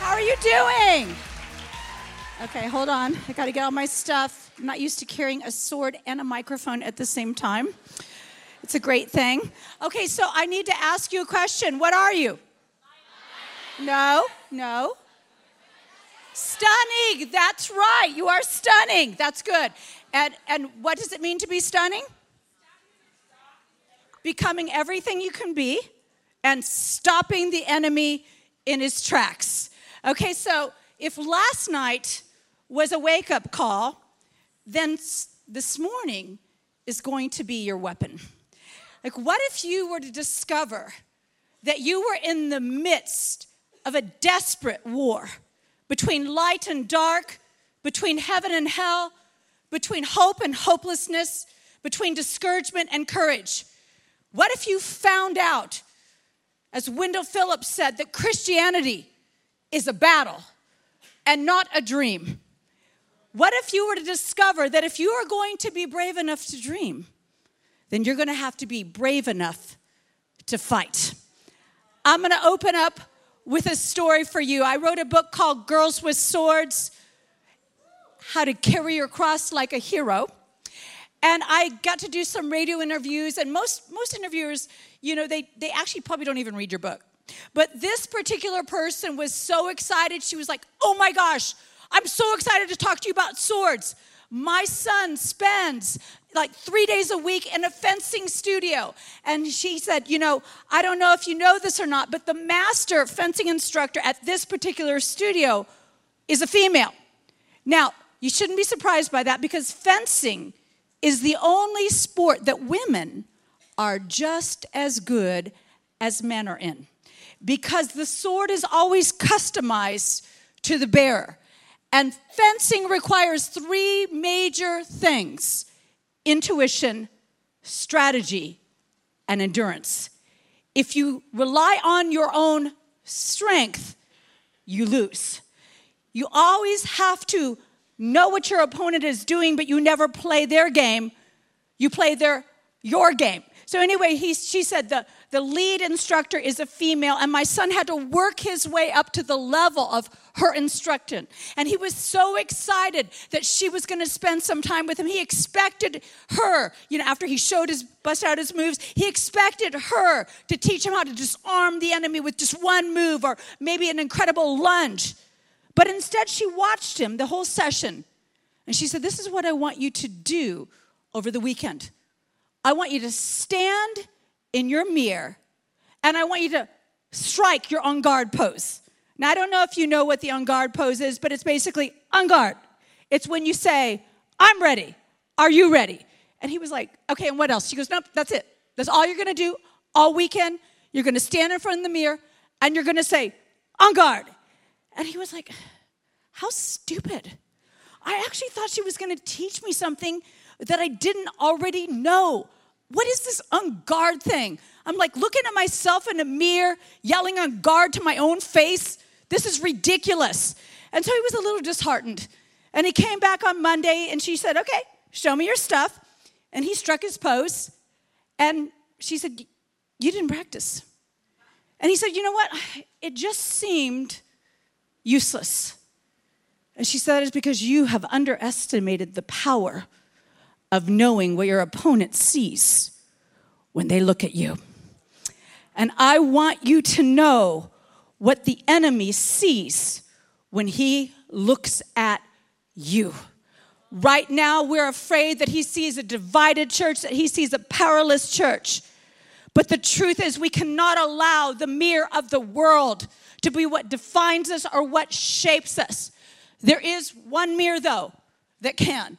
How are you doing? Okay, hold on. I got to get all my stuff. I'm not used to carrying a sword and a microphone at the same time. It's a great thing. Okay, so I need to ask you a question. What are you? No, no. Stunning. That's right. You are stunning. That's good. And and what does it mean to be stunning? Becoming everything you can be and stopping the enemy in his tracks. Okay, so if last night was a wake up call, then this morning is going to be your weapon. Like, what if you were to discover that you were in the midst of a desperate war between light and dark, between heaven and hell, between hope and hopelessness, between discouragement and courage? What if you found out, as Wendell Phillips said, that Christianity is a battle and not a dream? What if you were to discover that if you are going to be brave enough to dream, then you're going to have to be brave enough to fight. I'm going to open up with a story for you. I wrote a book called Girls with Swords How to Carry Your Cross Like a Hero. And I got to do some radio interviews, and most, most interviewers, you know, they, they actually probably don't even read your book. But this particular person was so excited. She was like, oh my gosh, I'm so excited to talk to you about swords. My son spends like three days a week in a fencing studio. And she said, You know, I don't know if you know this or not, but the master fencing instructor at this particular studio is a female. Now, you shouldn't be surprised by that because fencing is the only sport that women are just as good as men are in because the sword is always customized to the bearer. And fencing requires three major things intuition, strategy, and endurance. If you rely on your own strength, you lose. You always have to know what your opponent is doing, but you never play their game. You play their your game. So anyway, he, she said the, the lead instructor is a female, and my son had to work his way up to the level of her instructor. And he was so excited that she was going to spend some time with him. He expected her, you know, after he showed his, bust out his moves, he expected her to teach him how to disarm the enemy with just one move or maybe an incredible lunge. But instead, she watched him the whole session. And she said, This is what I want you to do over the weekend. I want you to stand in your mirror and I want you to strike your on guard pose. Now, I don't know if you know what the on guard pose is, but it's basically on guard. It's when you say, I'm ready. Are you ready? And he was like, Okay, and what else? She goes, Nope, that's it. That's all you're gonna do all weekend. You're gonna stand in front of the mirror and you're gonna say, On guard. And he was like, How stupid. I actually thought she was gonna teach me something that I didn't already know. What is this on guard thing? I'm like looking at myself in a mirror, yelling on guard to my own face. This is ridiculous. And so he was a little disheartened. And he came back on Monday and she said, Okay, show me your stuff. And he struck his pose. And she said, You didn't practice. And he said, You know what? It just seemed useless. And she said, It's because you have underestimated the power of knowing what your opponent sees when they look at you. And I want you to know what the enemy sees when he looks at you. Right now, we're afraid that he sees a divided church, that he sees a powerless church. But the truth is, we cannot allow the mirror of the world to be what defines us or what shapes us. There is one mirror, though, that can,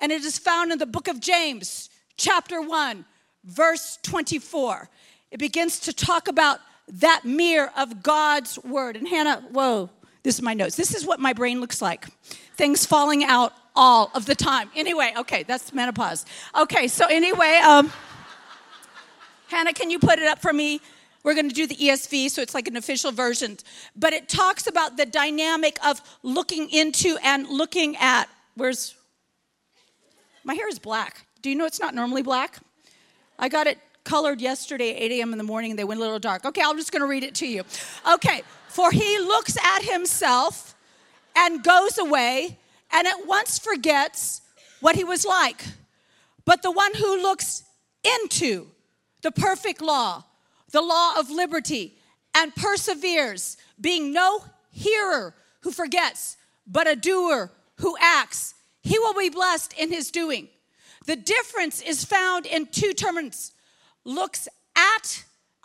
and it is found in the book of James, chapter 1, verse 24. It begins to talk about that mirror of God's word. And Hannah, whoa, this is my notes. This is what my brain looks like. Things falling out all of the time. Anyway, okay, that's menopause. Okay, so anyway, um, Hannah, can you put it up for me? We're going to do the ESV, so it's like an official version. But it talks about the dynamic of looking into and looking at. Where's my hair is black. Do you know it's not normally black? I got it colored yesterday at 8 a.m. in the morning and they went a little dark. Okay, I'm just going to read it to you. Okay, for he looks at himself and goes away and at once forgets what he was like. But the one who looks into the perfect law, the law of liberty, and perseveres, being no hearer who forgets, but a doer who acts, he will be blessed in his doing. The difference is found in two terms looks at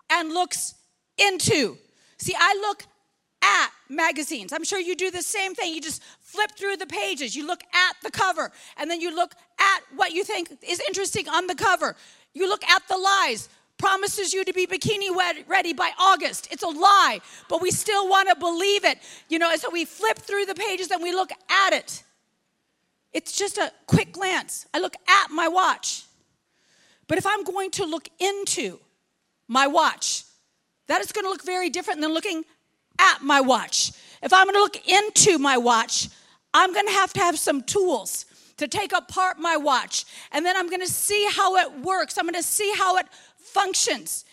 and looks into. See, I look at magazines. I'm sure you do the same thing. You just flip through the pages, you look at the cover, and then you look at what you think is interesting on the cover. You look at the lies. Promises you to be bikini ready by August. It's a lie, but we still want to believe it. You know, and so we flip through the pages and we look at it. It's just a quick glance. I look at my watch. But if I'm going to look into my watch, that is going to look very different than looking at my watch. If I'm going to look into my watch, I'm going to have to have some tools to take apart my watch. And then I'm going to see how it works. I'm going to see how it functions.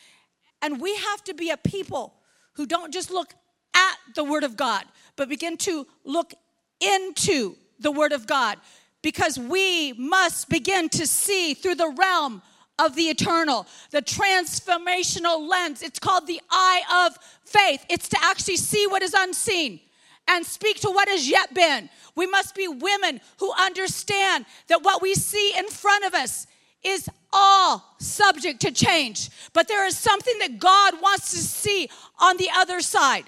And we have to be a people who don't just look at the Word of God, but begin to look into the Word of God because we must begin to see through the realm of the eternal, the transformational lens. It's called the eye of faith. It's to actually see what is unseen and speak to what has yet been. We must be women who understand that what we see in front of us is all subject to change, but there is something that God wants to see on the other side.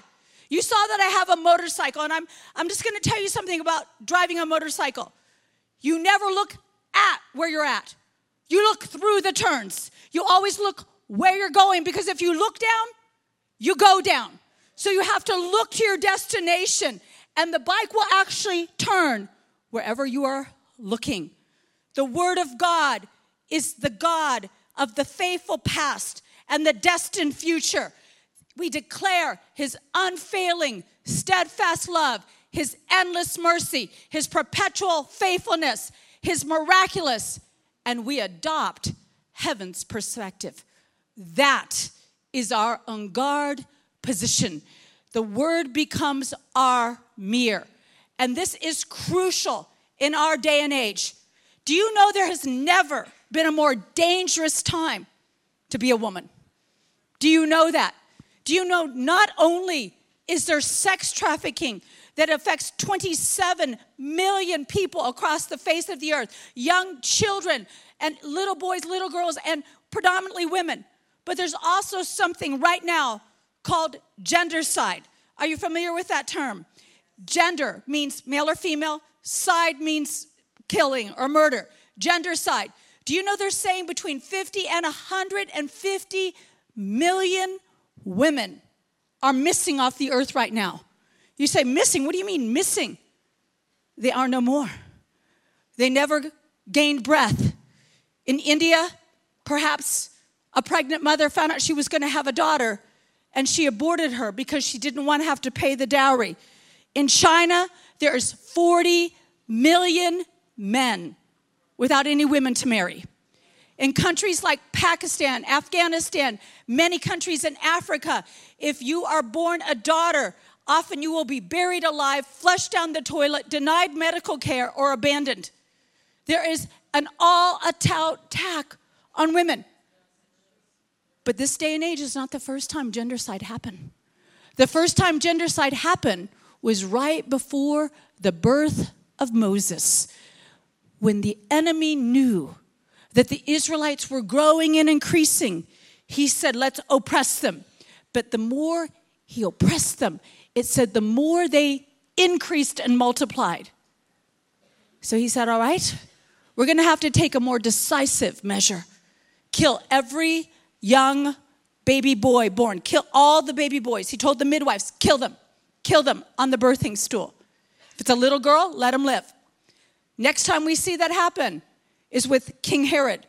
You saw that I have a motorcycle, and I'm, I'm just gonna tell you something about driving a motorcycle. You never look at where you're at, you look through the turns. You always look where you're going because if you look down, you go down. So you have to look to your destination, and the bike will actually turn wherever you are looking. The Word of God is the God of the faithful past and the destined future. We declare His unfailing, steadfast love, His endless mercy, His perpetual faithfulness, His miraculous, and we adopt heaven's perspective. That is our on guard position. The word becomes our mirror. And this is crucial in our day and age. Do you know there has never been a more dangerous time to be a woman? Do you know that? Do you know not only is there sex trafficking that affects 27 million people across the face of the earth, young children and little boys, little girls, and predominantly women, but there's also something right now called gendercide. Are you familiar with that term? Gender means male or female, side means killing or murder. Gendercide. Do you know they're saying between 50 and 150 million women are missing off the earth right now? You say, missing? What do you mean, missing? They are no more. They never gained breath. In India, perhaps a pregnant mother found out she was going to have a daughter and she aborted her because she didn't want to have to pay the dowry. In China, there's 40 million men without any women to marry. In countries like Pakistan, Afghanistan, many countries in Africa, if you are born a daughter, often you will be buried alive, flushed down the toilet, denied medical care, or abandoned. There is an all attack on women. But this day and age is not the first time gendercide happened. The first time gendercide happened was right before the birth of Moses, when the enemy knew that the Israelites were growing and increasing. He said, Let's oppress them. But the more he oppressed them, it said the more they increased and multiplied. So he said, All right, we're going to have to take a more decisive measure. Kill every young baby boy born. Kill all the baby boys. He told the midwives, kill them. Kill them on the birthing stool. If it's a little girl, let them live. Next time we see that happen is with King Herod.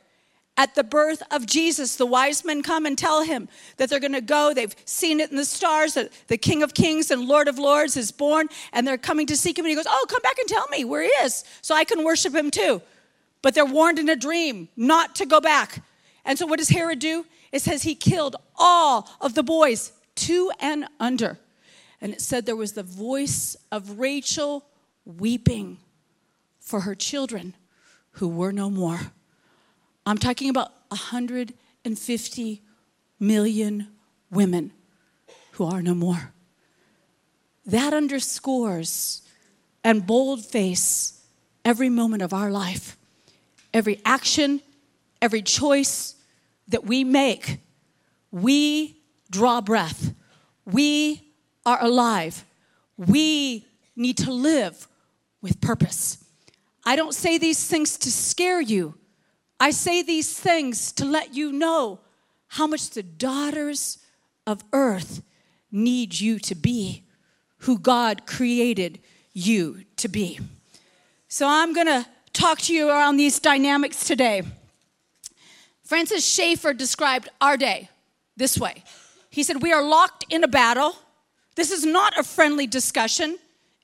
At the birth of Jesus, the wise men come and tell him that they're going to go. They've seen it in the stars that the King of Kings and Lord of Lords is born, and they're coming to seek him. And he goes, Oh, come back and tell me where he is so I can worship him too. But they're warned in a dream not to go back. And so, what does Herod do? It says he killed all of the boys, two and under. And it said there was the voice of Rachel weeping for her children who were no more. I'm talking about 150 million women who are no more. That underscores and boldface every moment of our life, every action, every choice that we make. We draw breath. We are alive. We need to live with purpose. I don't say these things to scare you. I say these things to let you know how much the daughters of earth need you to be who God created you to be. So I'm going to talk to you around these dynamics today. Francis Schaeffer described our day this way. He said, We are locked in a battle. This is not a friendly discussion,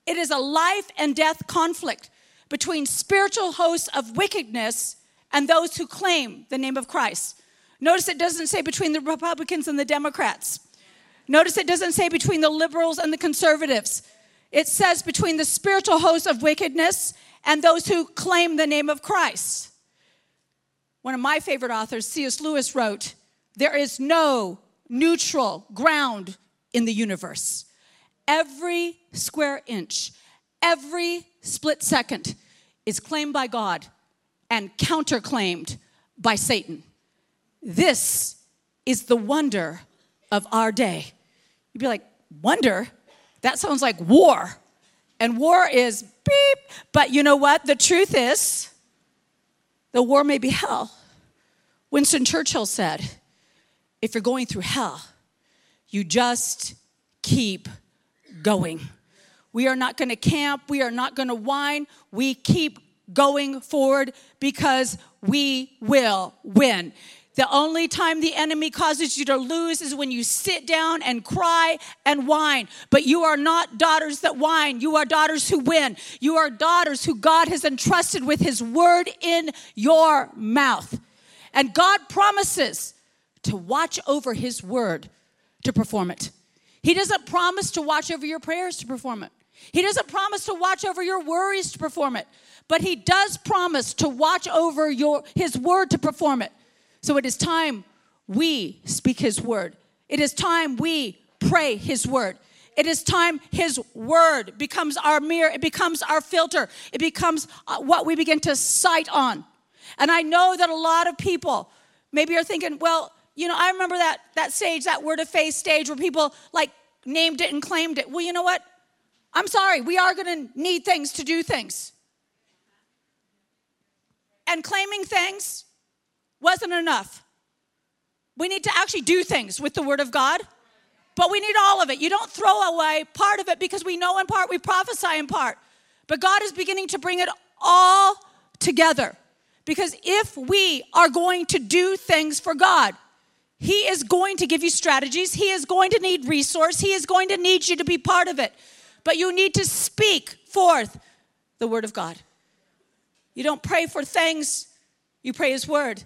it is a life and death conflict between spiritual hosts of wickedness and those who claim the name of Christ. Notice it doesn't say between the Republicans and the Democrats. Notice it doesn't say between the liberals and the conservatives. It says between the spiritual hosts of wickedness and those who claim the name of Christ. One of my favorite authors, C.S. Lewis, wrote, There is no neutral ground in the universe. Every square inch, every split second is claimed by God and counterclaimed by Satan. This is the wonder of our day. You'd be like, wonder? That sounds like war. And war is beep. But you know what? The truth is, the war may be hell. Winston Churchill said, if you're going through hell, you just keep going. We are not going to camp. We are not going to whine. We keep going forward because we will win. The only time the enemy causes you to lose is when you sit down and cry and whine. But you are not daughters that whine. You are daughters who win. You are daughters who God has entrusted with his word in your mouth. And God promises to watch over his word to perform it. He doesn't promise to watch over your prayers to perform it. He doesn't promise to watch over your worries to perform it. But he does promise to watch over your his word to perform it. So it is time we speak His word. It is time we pray His word. It is time His word becomes our mirror, it becomes our filter, it becomes uh, what we begin to sight on. And I know that a lot of people maybe are thinking, well, you know, I remember that, that stage, that word of faith stage where people like named it and claimed it. Well, you know what? I'm sorry, we are going to need things to do things. And claiming things wasn't enough. We need to actually do things with the Word of God, but we need all of it. You don't throw away part of it because we know in part, we prophesy in part. But God is beginning to bring it all together. Because if we are going to do things for God, He is going to give you strategies. He is going to need resource. He is going to need you to be part of it. But you need to speak forth the word of God. You don't pray for things, you pray His word.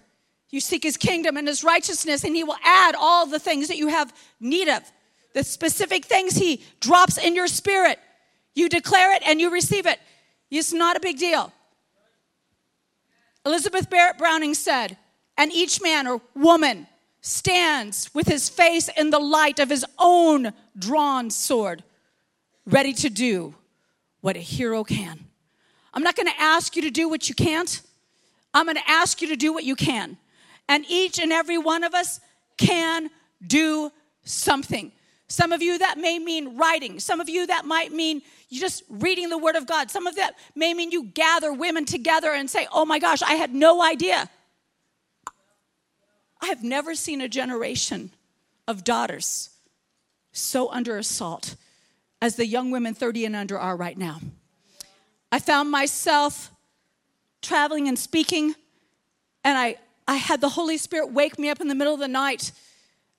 You seek his kingdom and his righteousness, and he will add all the things that you have need of. The specific things he drops in your spirit. You declare it and you receive it. It's not a big deal. Elizabeth Barrett Browning said, and each man or woman stands with his face in the light of his own drawn sword, ready to do what a hero can. I'm not going to ask you to do what you can't. I'm going to ask you to do what you can. And each and every one of us can do something. Some of you that may mean writing. Some of you that might mean you just reading the Word of God. Some of that may mean you gather women together and say, Oh my gosh, I had no idea. I have never seen a generation of daughters so under assault as the young women 30 and under are right now. I found myself traveling and speaking, and I I had the Holy Spirit wake me up in the middle of the night,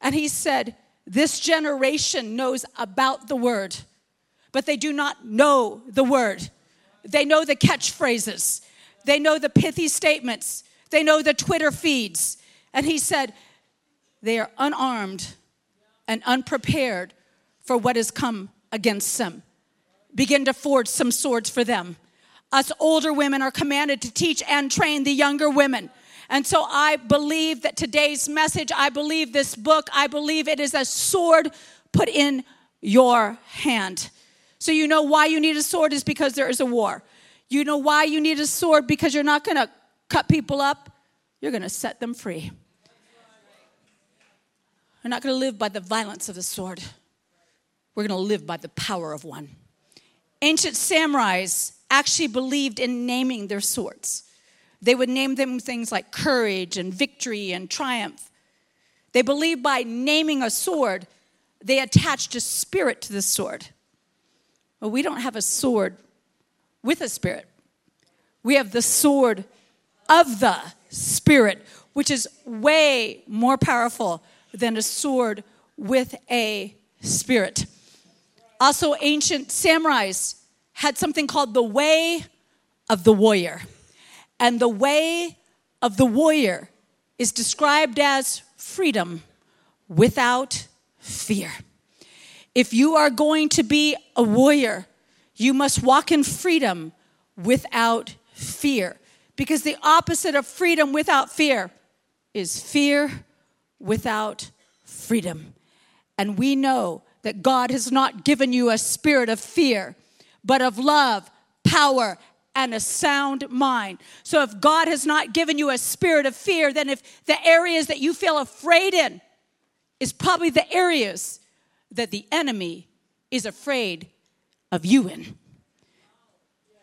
and He said, This generation knows about the word, but they do not know the word. They know the catchphrases, they know the pithy statements, they know the Twitter feeds. And He said, they are unarmed and unprepared for what has come against them. Begin to forge some swords for them. Us older women are commanded to teach and train the younger women. And so I believe that today's message, I believe this book, I believe it is a sword put in your hand. So you know why you need a sword is because there is a war. You know why you need a sword because you're not going to cut people up, you're going to set them free. We're not going to live by the violence of the sword. We're going to live by the power of one. Ancient samurais actually believed in naming their swords. They would name them things like courage and victory and triumph. They believed by naming a sword, they attached a spirit to the sword. Well, we don't have a sword with a spirit. We have the sword of the spirit, which is way more powerful than a sword with a spirit. Also, ancient samurais had something called the way of the warrior. And the way of the warrior is described as freedom without fear. If you are going to be a warrior, you must walk in freedom without fear. Because the opposite of freedom without fear is fear without freedom. And we know that God has not given you a spirit of fear, but of love, power, and a sound mind. So if God has not given you a spirit of fear, then if the areas that you feel afraid in is probably the areas that the enemy is afraid of you in.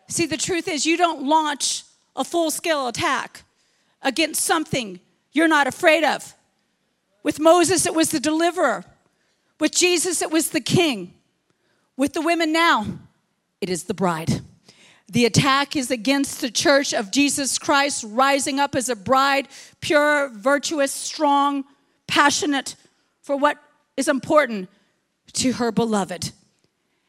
See, the truth is, you don't launch a full scale attack against something you're not afraid of. With Moses, it was the deliverer. With Jesus, it was the king. With the women now, it is the bride. The attack is against the church of Jesus Christ, rising up as a bride, pure, virtuous, strong, passionate for what is important to her beloved.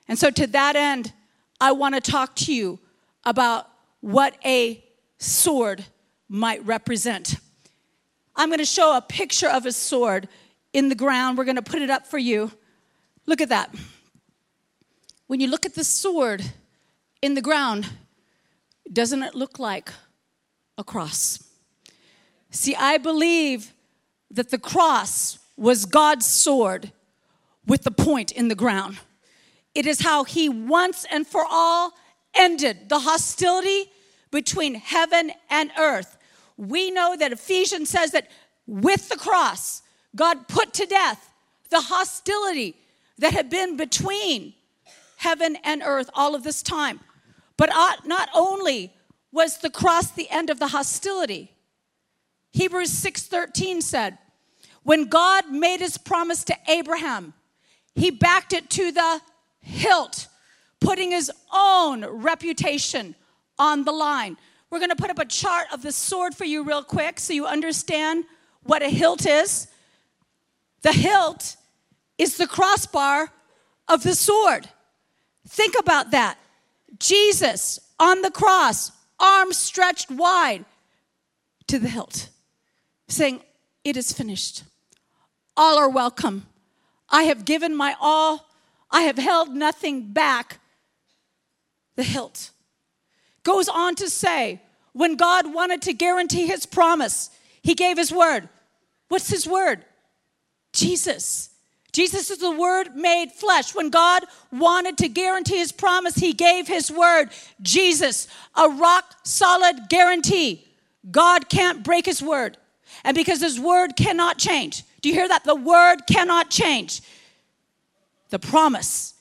And so, to that end, I want to talk to you about what a sword might represent. I'm going to show a picture of a sword in the ground. We're going to put it up for you. Look at that. When you look at the sword in the ground, doesn't it look like a cross? See, I believe that the cross was God's sword with the point in the ground. It is how he once and for all ended the hostility between heaven and earth. We know that Ephesians says that with the cross, God put to death the hostility that had been between heaven and earth all of this time. But uh, not only was the cross the end of the hostility, Hebrews 6:13 said, when God made his promise to Abraham, he backed it to the hilt, putting his own reputation on the line. We're going to put up a chart of the sword for you real quick so you understand what a hilt is. The hilt is the crossbar of the sword. Think about that. Jesus on the cross, arms stretched wide to the hilt, saying, It is finished. All are welcome. I have given my all, I have held nothing back. The hilt goes on to say, when God wanted to guarantee his promise, he gave his word. What's his word? Jesus. Jesus is the word made flesh. When God wanted to guarantee his promise, he gave his word. Jesus, a rock solid guarantee. God can't break his word. And because his word cannot change, do you hear that? The word cannot change. The promise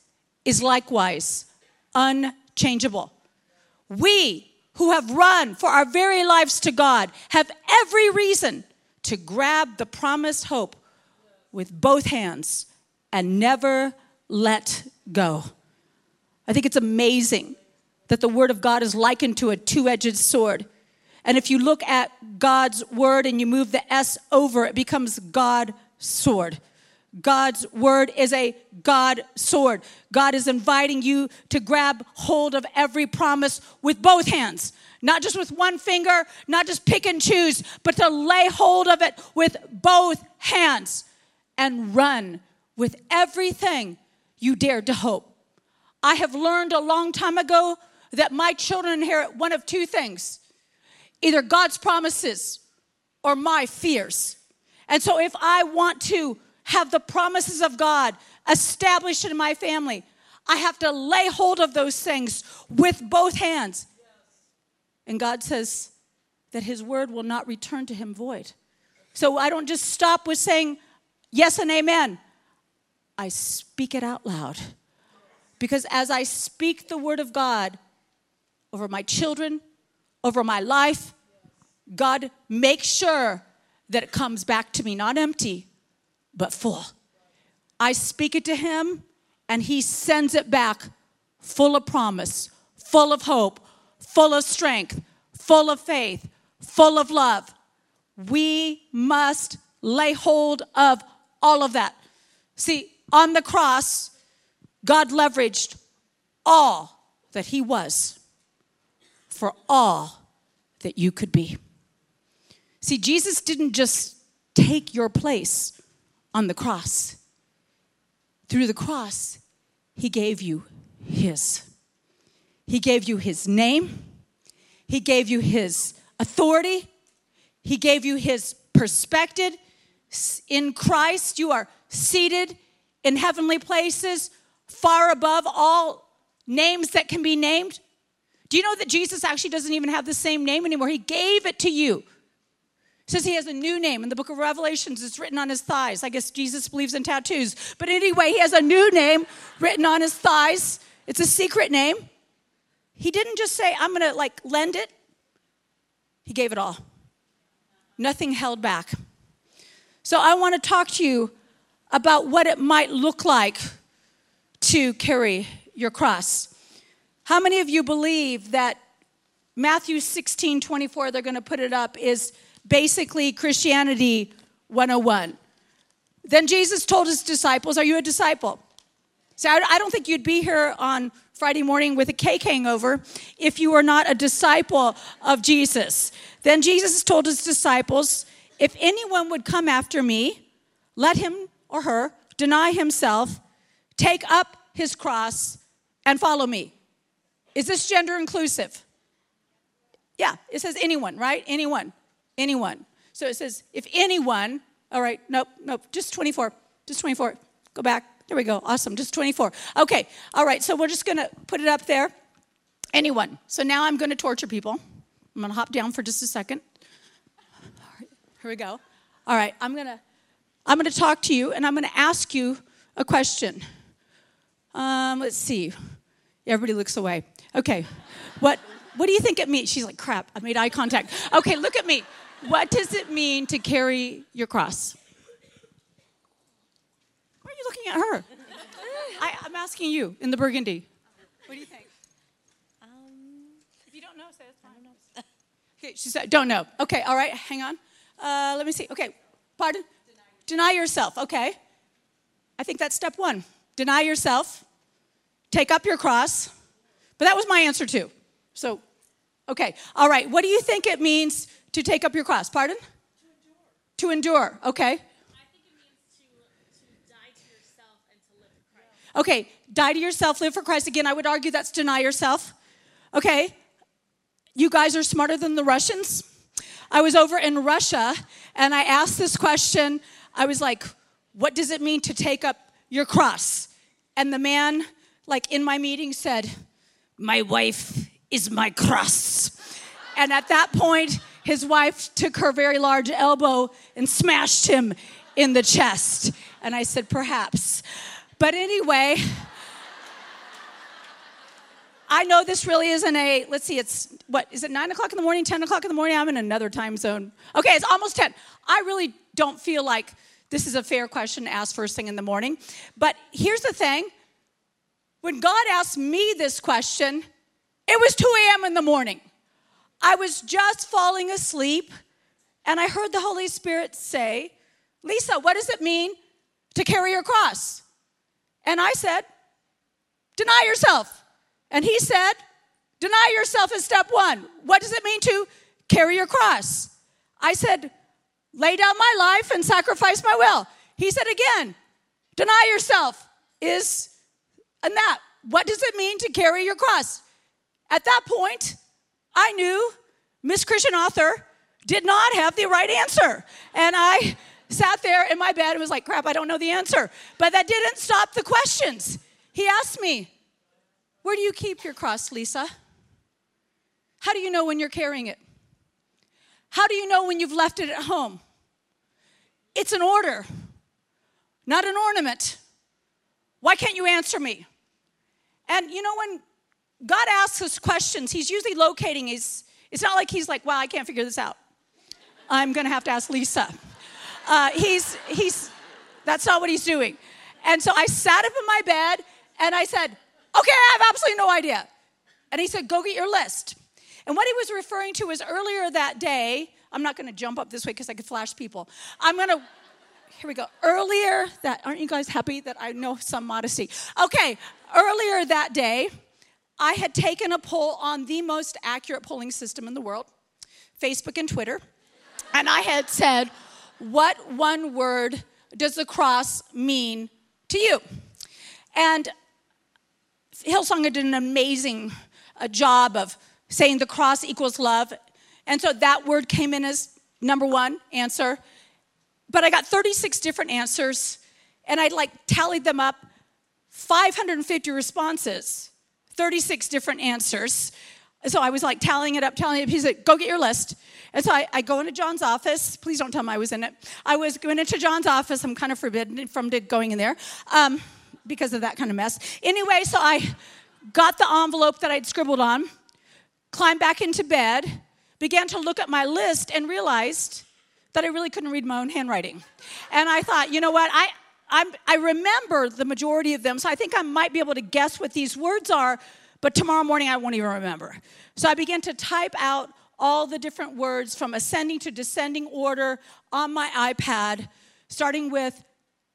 is likewise unchangeable. We who have run for our very lives to God have every reason to grab the promised hope with both hands and never let go. I think it's amazing that the Word of God is likened to a two edged sword. And if you look at God's Word and you move the S over, it becomes God sword. God's word is a God sword. God is inviting you to grab hold of every promise with both hands, not just with one finger, not just pick and choose, but to lay hold of it with both hands and run with everything you dared to hope. I have learned a long time ago that my children inherit one of two things either God's promises or my fears. And so if I want to have the promises of God established in my family. I have to lay hold of those things with both hands. And God says that His word will not return to Him void. So I don't just stop with saying yes and amen. I speak it out loud. Because as I speak the word of God over my children, over my life, God makes sure that it comes back to me, not empty, but full. I speak it to him, and he sends it back full of promise, full of hope, full of strength, full of faith, full of love. We must lay hold of all of that. See, on the cross, God leveraged all that he was for all that you could be. See, Jesus didn't just take your place on the cross. Through the cross, He gave you His. He gave you His name, He gave you His authority, He gave you His perspective. In Christ, you are seated in heavenly places, far above all names that can be named. Do you know that Jesus actually doesn't even have the same name anymore? He gave it to you says he has a new name. In the book of Revelations, it's written on his thighs. I guess Jesus believes in tattoos. But anyway, he has a new name written on his thighs. It's a secret name. He didn't just say, I'm going to like lend it, he gave it all. Nothing held back. So I want to talk to you about what it might look like to carry your cross. How many of you believe that Matthew 16 24, they're going to put it up, is basically Christianity 101. Then Jesus told his disciples, Are you a disciple? So I don't think you'd be here on Friday morning with a cake hangover if you were not a disciple of Jesus. Then Jesus told his disciples, If anyone would come after me, let him or her deny himself, take up his cross, and follow me. Is this gender inclusive? Yeah, it says anyone, right? Anyone. Anyone. So it says, if anyone, all right, nope, nope, just 24, just 24. Go back. There we go. Awesome. Just 24. Okay. All right. So we're just to put it up there. Anyone. So now I'm to torture people. I'm to hop down for just a second. Here we go. All right. I'm going to I'm going to talk to you and I'm going to ask you a question. Um, let's see. Everybody looks away. Okay. What what do you think it means? She's like, crap, I made eye contact. Okay, look at me. What does it mean to carry your cross? Why are you looking at her? I, am asking you in the burgundy. What do you think? Um, if you don't know, say it's fine. I don't know. okay, she said, don't know. Okay, all right, hang on. Uh, let me see. Okay, pardon? Deny, yourself. Okay. I think that's step one. Deny yourself. Take up your cross. But that was my answer too. So, okay. All right. What do you think it means to take up your cross? Pardon? To endure. To endure. Okay. Okay, die to yourself, live for Christ. Again, I would argue that's deny yourself. Okay, you guys are smarter than the Russians. I was over in Russia and I asked this question. I was like, what does it mean to take up your cross? And the man, like in my meeting, said, My wife is my cross. And at that point, his wife took her very large elbow and smashed him in the chest. And I said, Perhaps. But anyway, I know this really isn't a, let's see, it's what, is it nine o'clock in the morning, 10 o'clock in the morning? I'm in another time zone. Okay, it's almost 10. I really don't feel like this is a fair question to ask first thing in the morning. But here's the thing when God asked me this question, it was 2 a.m. in the morning. I was just falling asleep, and I heard the Holy Spirit say, Lisa, what does it mean to carry your cross? And I said, Deny yourself. And he said, Deny yourself is step one. What does it mean to carry your cross? I said, Lay down my life and sacrifice my will. He said again, Deny yourself is and that. What does it mean to carry your cross? At that point, I knew Miss Christian author did not have the right answer. And I sat there in my bed and was like, crap, I don't know the answer. But that didn't stop the questions. He asked me, Where do you keep your cross, Lisa? How do you know when you're carrying it? How do you know when you've left it at home? It's an order, not an ornament. Why can't you answer me? And you know, when God asks us questions, He's usually locating he's, it's not like He's like, wow, I can't figure this out. I'm gonna have to ask Lisa. Uh, he's, he's, that's not what He's doing. And so I sat up in my bed and I said, okay, I have absolutely no idea. And he said, go get your list. And what he was referring to is earlier that day, I'm not gonna jump up this way because I could flash people. I'm gonna here we go. Earlier that, aren't you guys happy that I know some modesty? Okay, earlier that day, I had taken a poll on the most accurate polling system in the world, Facebook and Twitter, and I had said, What one word does the cross mean to you? And Hillsong did an amazing uh, job of saying the cross equals love. And so that word came in as number one answer. But I got 36 different answers, and I like tallied them up 550 responses, 36 different answers. So I was like tallying it up, tallying it up. He said, Go get your list. And so I, I, go into John's office. Please don't tell him I was in it. I was going into John's office. I'm kind of forbidden from going in there um, because of that kind of mess. Anyway, so I got the envelope that I'd scribbled on, climbed back into bed, began to look at my list, and realized that I really couldn't read my own handwriting. And I thought, you know what? I, I'm, I remember the majority of them, so I think I might be able to guess what these words are, but tomorrow morning I won't even remember. So I began to type out all the different words from ascending to descending order on my iPad, starting with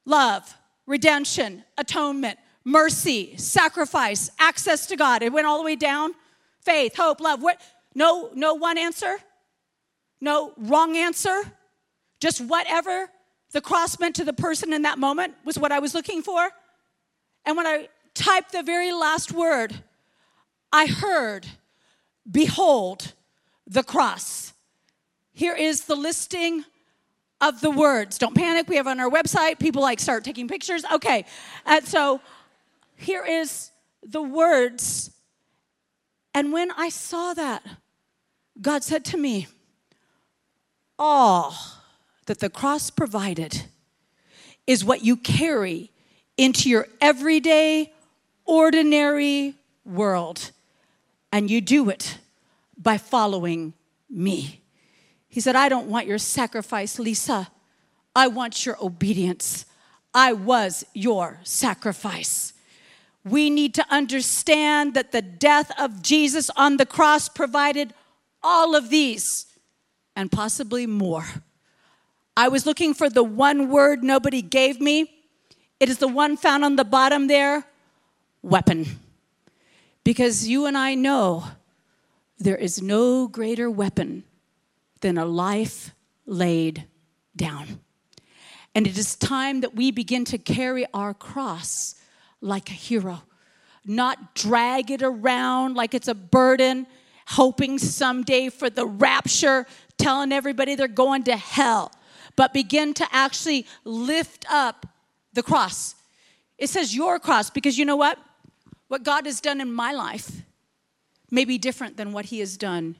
love, redemption, atonement, mercy, sacrifice, access to God. It went all the way down. Faith, hope, love. What? No, no one answer. No wrong answer. Just whatever the cross meant to the person in that moment was what I was looking for. And when I typed the very last word, I heard, Behold the cross. Here is the listing of the words. Don't panic, we have on our website. People like start taking pictures. Okay, and so here is the words. And when I saw that, God said to me, All that the cross provided is what you carry into your everyday, ordinary world. And you do it by following me. He said, I don't want your sacrifice, Lisa. I want your obedience. I was your sacrifice. We need to understand that the death of Jesus on the cross provided all of these and possibly more. I was looking for the one word nobody gave me. It is the one found on the bottom there weapon. Because you and I know there is no greater weapon than a life laid down. And it is time that we begin to carry our cross like a hero, not drag it around like it's a burden, hoping someday for the rapture, telling everybody they're going to hell but begin to actually lift up the cross. It says your cross because you know what? What God has done in my life may be different than what He has done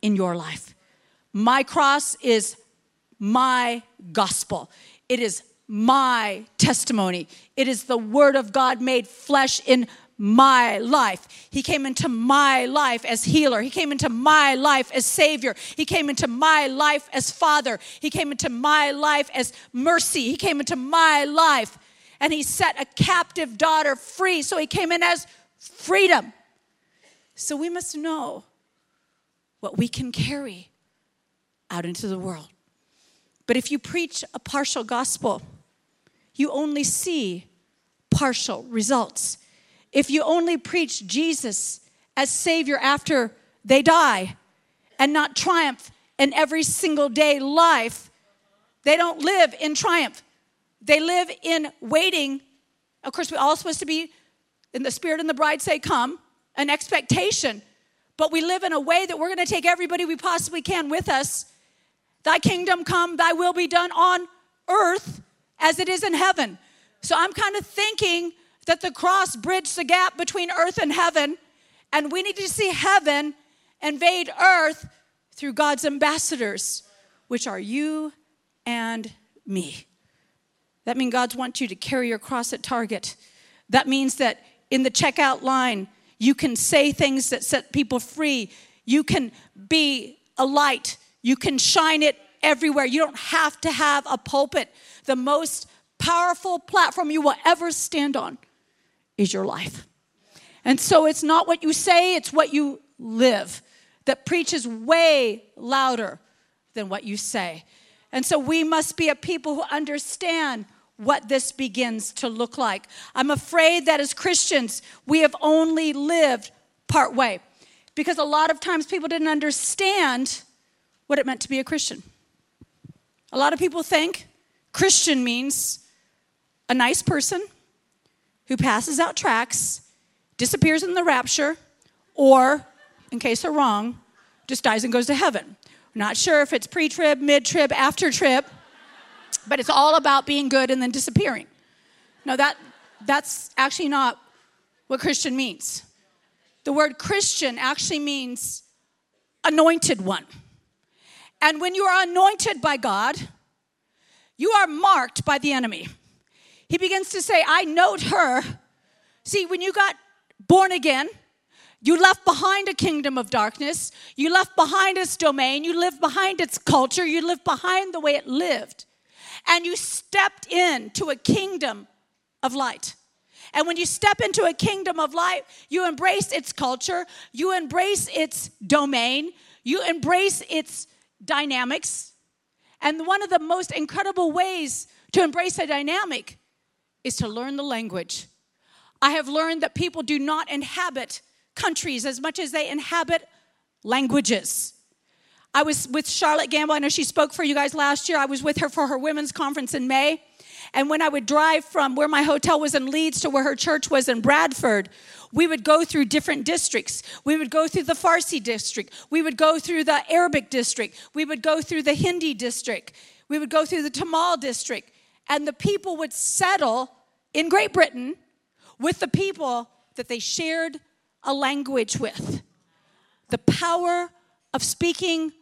in your life. My cross is my gospel, it is my testimony. It is the word of God made flesh in my life. He came into my life as healer. He came into my life as savior. He came into my life as father. He came into my life as mercy. He came into my life and he set a captive daughter free. So he came in as freedom. So we must know what we can carry out into the world. But if you preach a partial gospel, you only see partial results. If you only preach Jesus as Savior after they die and not triumph in every single day life, they don't live in triumph. They live in waiting. Of course, we're all supposed to be in the Spirit and the bride say, Come, an expectation. But we live in a way that we're going to take everybody we possibly can with us. Thy kingdom come, thy will be done on earth as it is in heaven. So I'm kind of thinking that the cross bridged the gap between earth and heaven, and we need to see heaven invade earth through God's ambassadors, which are you and me. That means God wants you to carry your cross at Target. That means that in the checkout line, you can say things that set people free. You can be a light. You can shine it everywhere. You don't have to have a pulpit. The most powerful platform you will ever stand on is your life. And so it's not what you say, it's what you live that preaches way louder than what you say. And so we must be a people who understand what this begins to look like. I'm afraid that as Christians, we have only lived part way because a lot of times people didn't understand what it meant to be a Christian. A lot of people think Christian means a nice person who passes out tracts, disappears in the rapture, or, in case they're wrong, just dies and goes to heaven. not sure if it's pre trib, mid trib, after trib but it's all about being good and then disappearing. No, that, that's actually not what Christian means. The word Christian actually means anointed one. And when you are anointed by God, you are marked by the enemy. He begins to say, I note her. See, when you got born again, you left behind a kingdom of darkness. You left behind its domain. You lived behind its culture. You lived behind the way it lived and you stepped into a kingdom of light. And when you step into a kingdom of light, you embrace its culture, you embrace its domain, you embrace its dynamics. And one of the most incredible ways to embrace a dynamic is to learn the language. I have learned that people do not inhabit countries as much as they inhabit languages. I was with Charlotte Gambill. I know she spoke for you guys last year. I was with her for her women's conference in May. And when I would drive from where my hotel was in Leeds to where her church was in Bradford, we would go through different districts. We would go through the Farsi district. We would go through the Arabic district. We would go through the Hindi district. We would go through the Tamil district. And the people would settle in Great Britain with the people that they shared a language with. The power of speaking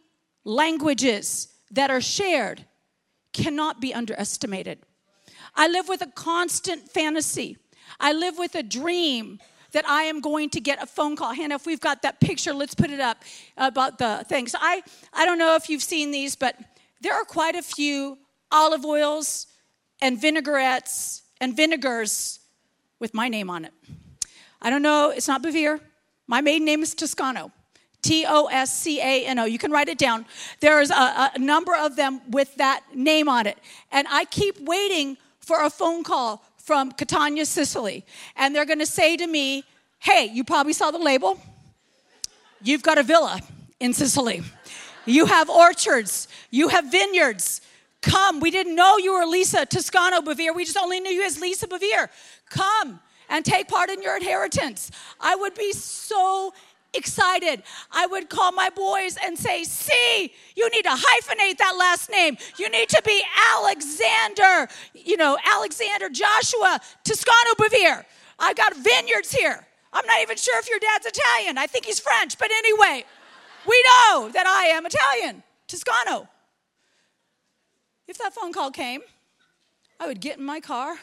languages that are shared cannot be underestimated. I live with a constant fantasy. I live with a dream that I am going to get a phone call. Hannah, if we've got that picture, let's put it up about the things. I, I don't know if you've seen these, but there are quite a few olive oils and vinaigrettes and vinegars with my name on it. I don't know, it's not Bevere. My maiden name is Toscano. T O S C A N O. You can write it down. There's a, a, number of them with that name on it. And I keep waiting for a phone call from Catania, Sicily. And they're to say to me, Hey, you probably saw the label. You've got a villa in Sicily. You have orchards. You have vineyards. Come. We didn't know you were Lisa Toscano Bevere. We just only knew you as Lisa Bevere. Come and take part in your inheritance. I would be so excited. I would call my boys and say, See, you need to hyphenate that last name. You need to be Alexander, you know, Alexander Joshua Toscano Bevere. I've got vineyards here. I'm not even sure if your dad's Italian. I think he's French, but anyway, we know that I am Italian, Toscano. If that phone call came, I would get in my car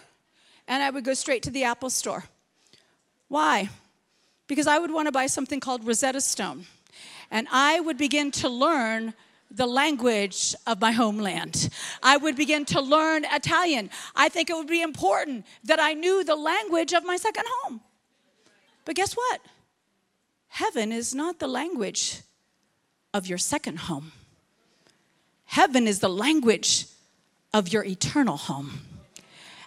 and I would go straight to the Apple store. Why? Because I would want to buy something called Rosetta Stone. And I would begin to learn the language of my homeland. I would begin to learn Italian. I think it would be important that I knew the language of my second home. But guess what? Heaven is not the language of your second home. Heaven is the language of your eternal home.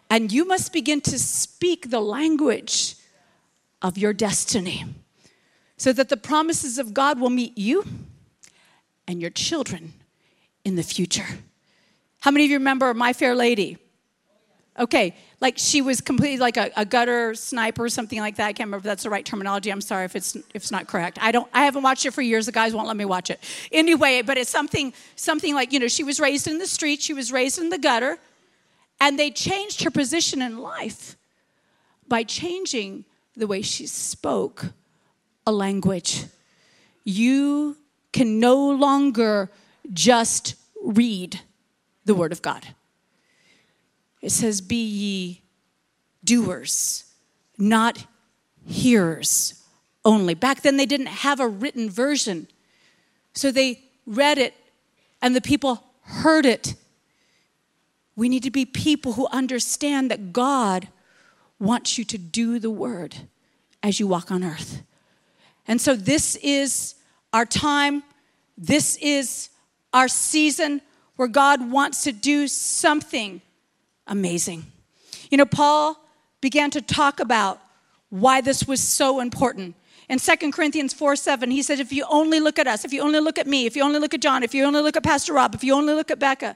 And you must begin to speak the language of your destiny so that the promises of God will meet you and your children in the future. How many of you remember My Fair Lady? Okay, like she was completely like a, a, gutter sniper something like that. I can't remember if that's the right terminology. I'm sorry if it's if it's not correct. I don't I haven't watched it for years. The guys won't let me watch it. Anyway, but it's something something like, you know, she was raised in the street, she was raised in the gutter, and they changed her position in life by changing the way she spoke a language. You can no longer just read the word of God it says, Be ye doers, not hearers only. Back then, they didn't have a written version. So they read it and the people heard it. We need to be people who understand that God wants you to do the word as you walk on earth. And so, this is our time. This is our season where God wants to do something amazing. You know, Paul began to talk about why this was so important. In 2 Corinthians 4 7, he said, If you only look at us, if you only look at me, if you only look at John, if you only look at Pastor Rob, if you only look at Becca,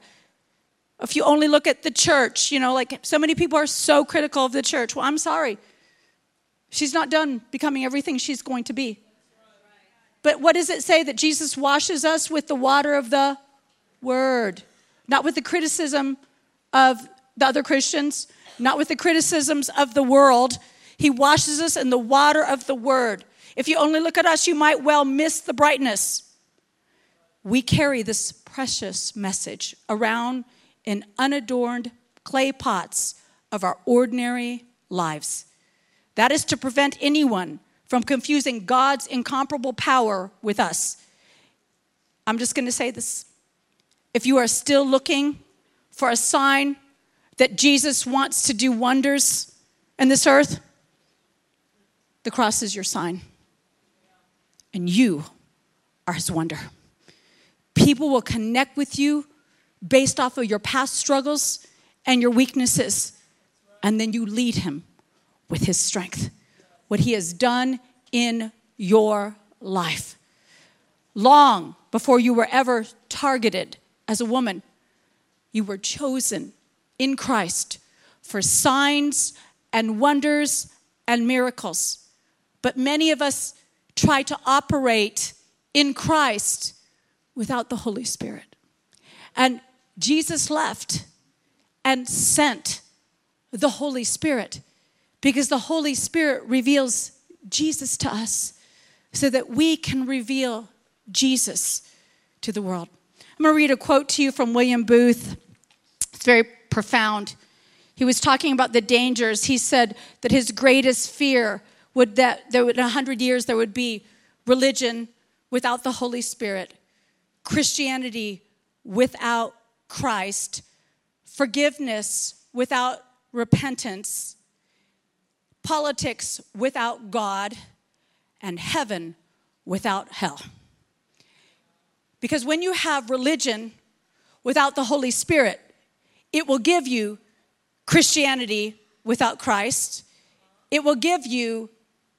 if you only look at the church, you know, like so many people are so critical of the church. Well, I'm sorry. She's not done becoming everything she's going to be. But what does it say? That Jesus washes us with the water of the word, not with the criticism of the other Christians, not with the criticisms of the world. He washes us in the water of the word. If you only look at us, you might well miss the brightness. We carry this precious message around in unadorned clay pots of our ordinary lives. That is to prevent anyone from confusing God's incomparable power with us. I'm just going to say this. If you are still looking for a sign that Jesus wants to do wonders in this earth, the cross is your sign. And you are his wonder. People will connect with you based off of your past struggles and your weaknesses. And then you lead him with his strength, what he has done in your life. Long before you were ever targeted as a woman, you were chosen in Christ for signs and wonders and miracles. But many of us try to operate in Christ without the Holy Spirit. And Jesus left and sent the Holy Spirit because the Holy Spirit reveals Jesus to us so that we can reveal Jesus to the world. I'm going to read a quote to you from William Booth. It's very profound. He was talking about the dangers. He said that his greatest fear would that there would in 100 years there would be religion without the Holy Spirit, Christianity without Christ, forgiveness without repentance, politics without God, and heaven without hell. Because when you have religion without the Holy Spirit, it will give you Christianity without Christ. It will give you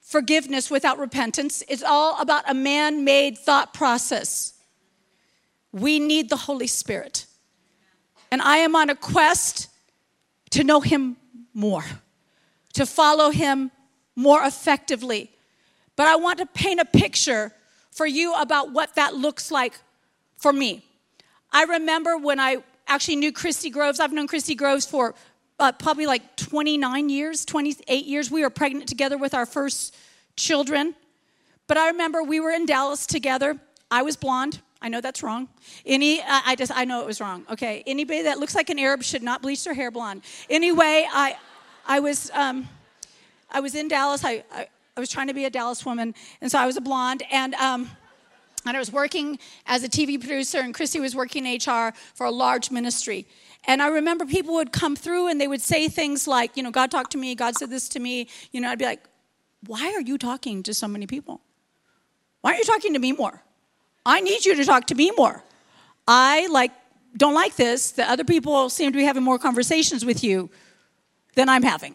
forgiveness without repentance. It's all about a man made thought process. We need the Holy Spirit. And I am on a quest to know Him more, to follow Him more effectively. But I want to paint a picture for you about what that looks like for me. I remember when I actually knew Christy Groves. I've known Christy Groves for uh, probably like 29 years, 28 years. We were pregnant together with our first children. But I remember we were in Dallas together. I was blonde. I know that's wrong. Any, I just, I know it was wrong. Okay, anybody that looks like an Arab should not bleach their hair blonde. Anyway, I, I was, um, I was in Dallas. I, I, I was trying to be a Dallas woman, and so I was a blonde. And um, and I was working as a TV producer, and Christy was working HR for a large ministry. And I remember people would come through and they would say things like, you know, God talked to me, God said this to me. You know, I'd be like, why are you talking to so many people? Why aren't you talking to me more? I need you to talk to me more. I like don't like this. The other people seem to be having more conversations with you. than I'm having.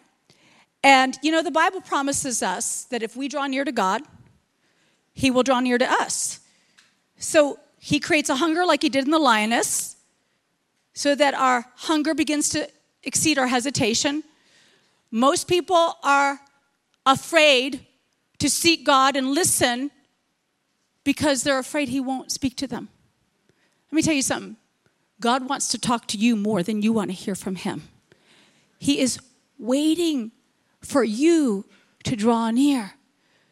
And you know, the Bible promises us that if we draw near to God, He will draw near to us. So He creates a hunger like He did in the lioness, so that our hunger begins to exceed our hesitation. Most people are afraid to seek God and listen because they're afraid He won't speak to them. Let me tell you something God wants to talk to you more than you want to hear from Him. He is waiting for you to draw near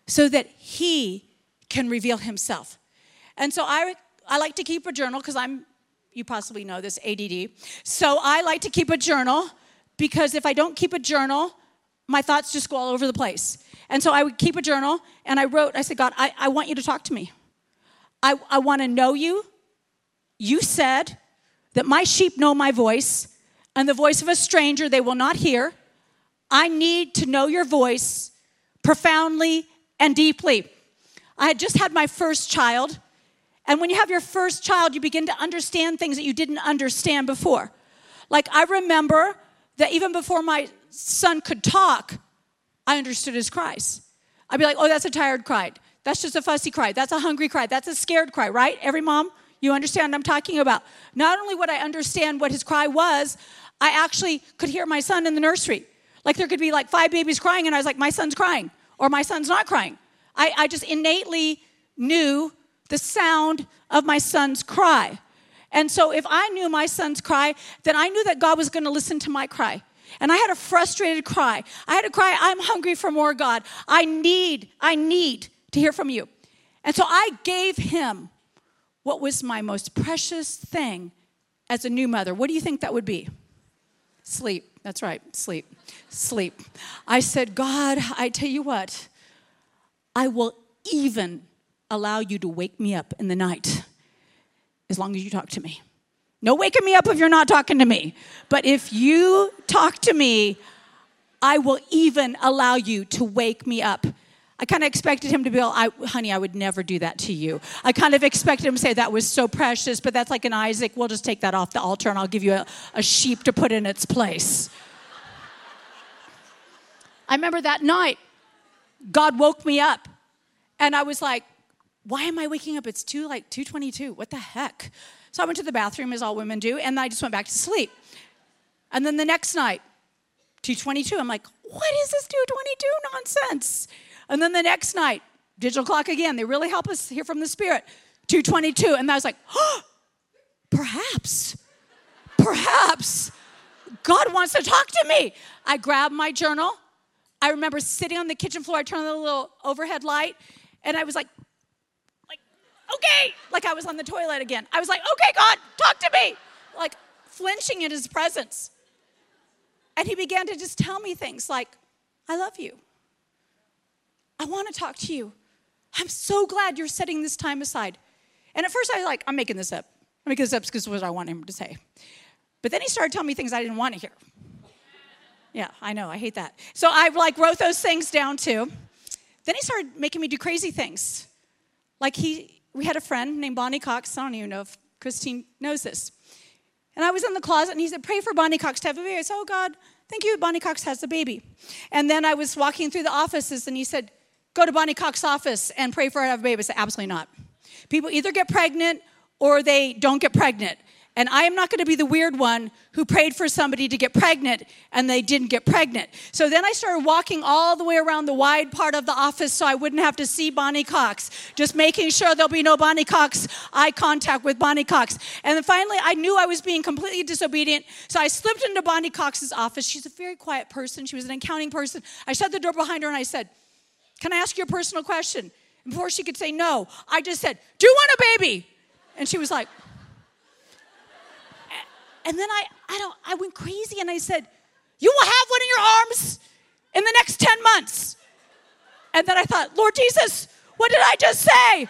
so that He can reveal Himself. And so I, I like to keep a journal because I'm, you possibly know this, ADD. So I like to keep a journal because if I don't keep a journal, my thoughts just go all over the place. And so I would keep a journal and I wrote, I said, God, I, I want you to talk to me. I, I want to know you. You said that my sheep know my voice, and the voice of a stranger they will not hear. I need to know your voice profoundly and deeply. I had just had my first child, and when you have your first child, you begin to understand things that you didn't understand before. Like, I remember that even before my son could talk, I understood his cries. I'd be like, oh, that's a tired cry. That's just a fussy cry. That's a hungry cry. That's a scared cry, right? Every mom, you understand what I'm talking about. Not only would I understand what his cry was, I actually could hear my son in the nursery. Like there could be like five babies crying, and I was like, my son's crying, or my son's not crying. I, I just innately knew the sound of my son's cry. And so if I knew my son's cry, then I knew that God was going to listen to my cry. And I had a frustrated cry. I had a cry, I'm hungry for more, God. I need, I need to hear from you. And so I gave him what was my most precious thing as a new mother. What do you think that would be? Sleep. That's right, sleep. Sleep. I said, God, I tell you what, I will even allow you to wake me up in the night as long as you talk to me. No waking me up if you're not talking to me. But if you talk to me, I will even allow you to wake me up. I kind of expected him to be all, I, honey, I would never do that to you. I kind of expected him to say that was so precious, but that's like an Isaac. We'll just take that off the altar and I'll give you a, a sheep to put in its place. I remember that night, God woke me up and I was like, why am I waking up? It's two like 222. What the heck? So I went to the bathroom, as all women do, and I just went back to sleep. And then the next night, 222, I'm like, what is this 222 nonsense? And then the next night, digital clock again. They really help us hear from the Spirit. 222. And I was like, oh, perhaps, perhaps God wants to talk to me. I grabbed my journal. I remember sitting on the kitchen floor. I turned on the little overhead light, and I was like, like, okay, like I was on the toilet again. I was like, okay, God, talk to me, like flinching in his presence. And he began to just tell me things like, I love you. I want to talk to you. I'm so glad you're setting this time aside. And at first I was like, I'm making this up. I'm making this up because what I want him to say. But then he started telling me things I didn't want to hear. Yeah, I know, I hate that. So I like wrote those things down too. Then he started making me do crazy things. Like he we had a friend named Bonnie Cox. I don't even know if Christine knows this. And I was in the closet and he said, Pray for Bonnie Cox to have a baby. I said, Oh God, thank you. Bonnie Cox has a baby. And then I was walking through the offices and he said, Go to Bonnie Cox's office and pray for her to have a baby. I said, Absolutely not. People either get pregnant or they don't get pregnant. And I am not going to be the weird one who prayed for somebody to get pregnant and they didn't get pregnant. So then I started walking all the way around the wide part of the office so I wouldn't have to see Bonnie Cox, just making sure there'll be no Bonnie Cox eye contact with Bonnie Cox. And then finally, I knew I was being completely disobedient. So I slipped into Bonnie Cox's office. She's a very quiet person, she was an accounting person. I shut the door behind her and I said, Can I ask you a personal question? And before she could say no, I just said, Do you want a baby? And she was like, and then I, I don't, I went crazy and I said, You will have one in your arms in the next 10 months. And then I thought, Lord Jesus, what did I just say?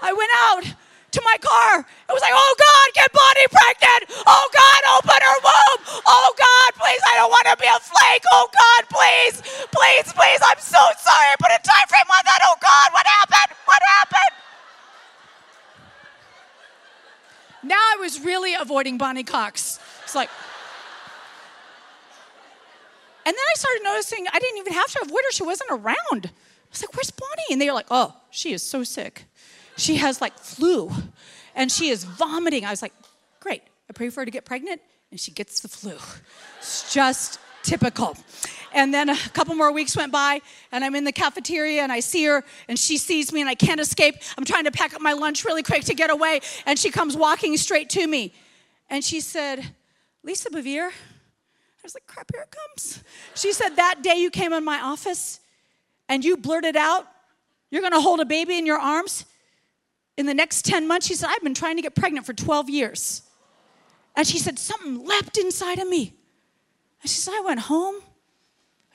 I went out to my car. It was like, oh God, get Bonnie pregnant. Oh God, open her womb. Oh God, want to be a flake. Oh God, please, please, please. I'm so sorry. Put a time frame on that. Oh God, what happened? What happened? Now I was really avoiding Bonnie Cox. It's like, And then I started noticing I didn't even have to avoid her. She wasn't around. I was like, where's Bonnie? And they were like, oh, she is so sick. She has like flu and she is vomiting. I was like, great. I pray for her to get pregnant and she gets the flu. It's just typical. And then a couple more weeks went by, and I'm in the cafeteria, and I see her, and she sees me, and I can't escape. I'm trying to pack up my lunch really quick to get away, and she comes walking straight to me. And she said, Lisa Bevere? I was like, crap, here it comes. She said, That day you came in my office and you blurted out, You're gonna hold a baby in your arms in the next 10 months. She said, I've been trying to get pregnant for 12 years. And she said, Something leapt inside of me. And she said, I went home,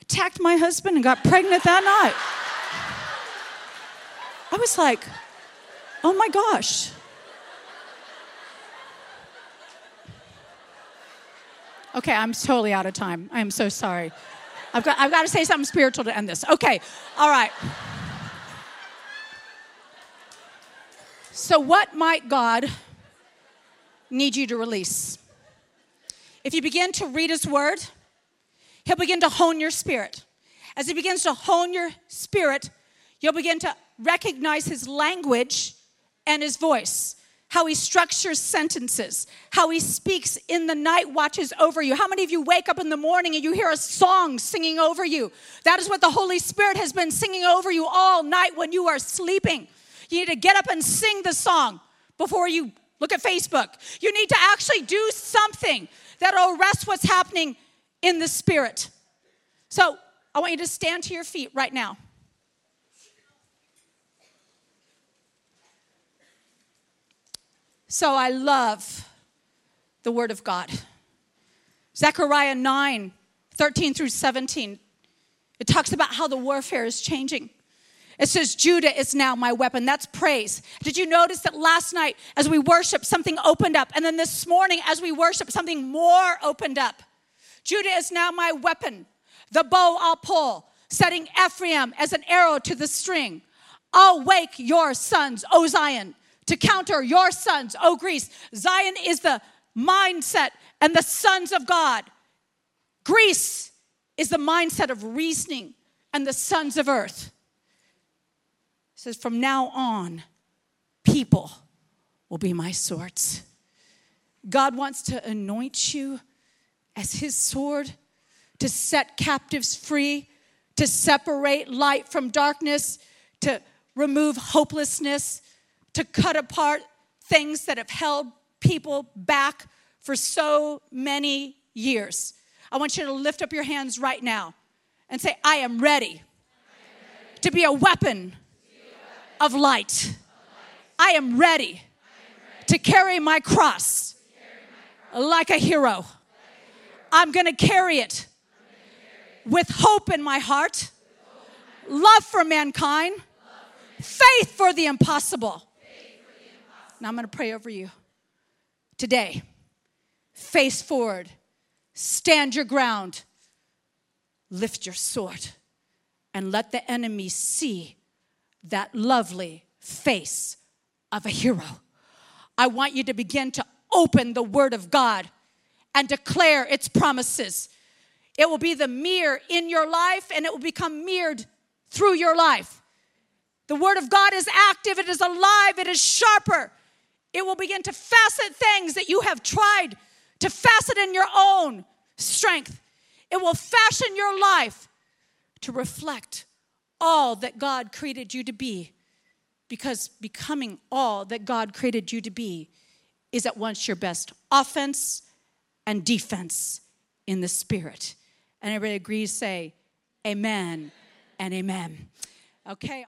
attacked my husband, and got pregnant that night. I was like, Oh my gosh. Okay, I'm totally out of time. I am so sorry. I've got, I've got to say something spiritual to end this. Okay, all right. So, what might God need you to release? If you begin to read His Word, He'll begin to hone your spirit. As He begins to hone your spirit, you'll begin to recognize His language and His voice how he structures sentences, how he speaks in the night watches over you. How many of you wake up in the morning and you hear a song singing over you? That is what the Holy Spirit has been singing over you all night when you are sleeping. You need to get up and sing the song before you look at Facebook. You need to actually do something that'll arrest what's happening in the spirit. So I want you to stand to your feet right now. So I love the Word of God. Zechariah 9, 13 through 17. It talks about how the warfare is changing. It says, Judah is now my weapon. That's praise. Did you notice that last night as we worshiped, something opened up? And then this morning as we worship, something more opened up. Judah is now my weapon. The bow I'll pull, setting Ephraim as an arrow to the string. I'll wake your sons, O Zion to counter your sons, O Greece. Zion is the mindset and the sons of God. Greece is the mindset of reasoning and the sons of earth. Says, from now on, people will be my swords. God wants to anoint you as his sword to set captives free, to separate light from darkness, to remove hopelessness, to cut apart things that have held people back for so many years. I want you to lift up your hands right now and say, I am ready, I am ready. to be a weapon, of, light. I am ready, to carry my cross, like, a hero. I'm going to carry it with hope in my heart, love for mankind, faith for the impossible. Now I'm going to pray over you. Today, face forward, stand your ground, lift your sword, and let the enemy see that lovely face of a hero. I want you to begin to open the Word of God and declare its promises. It will be the mirror in your life and it will become mirrored through your life. The Word of God is active, it is alive, it is sharper it will begin to facet things that you have tried to facet in your own strength. It will fashion your life to reflect all that God created you to be. Because becoming all that God created you to be is at once your best offense and defense in the spirit. And everybody agrees, say, Amen and amen. Okay.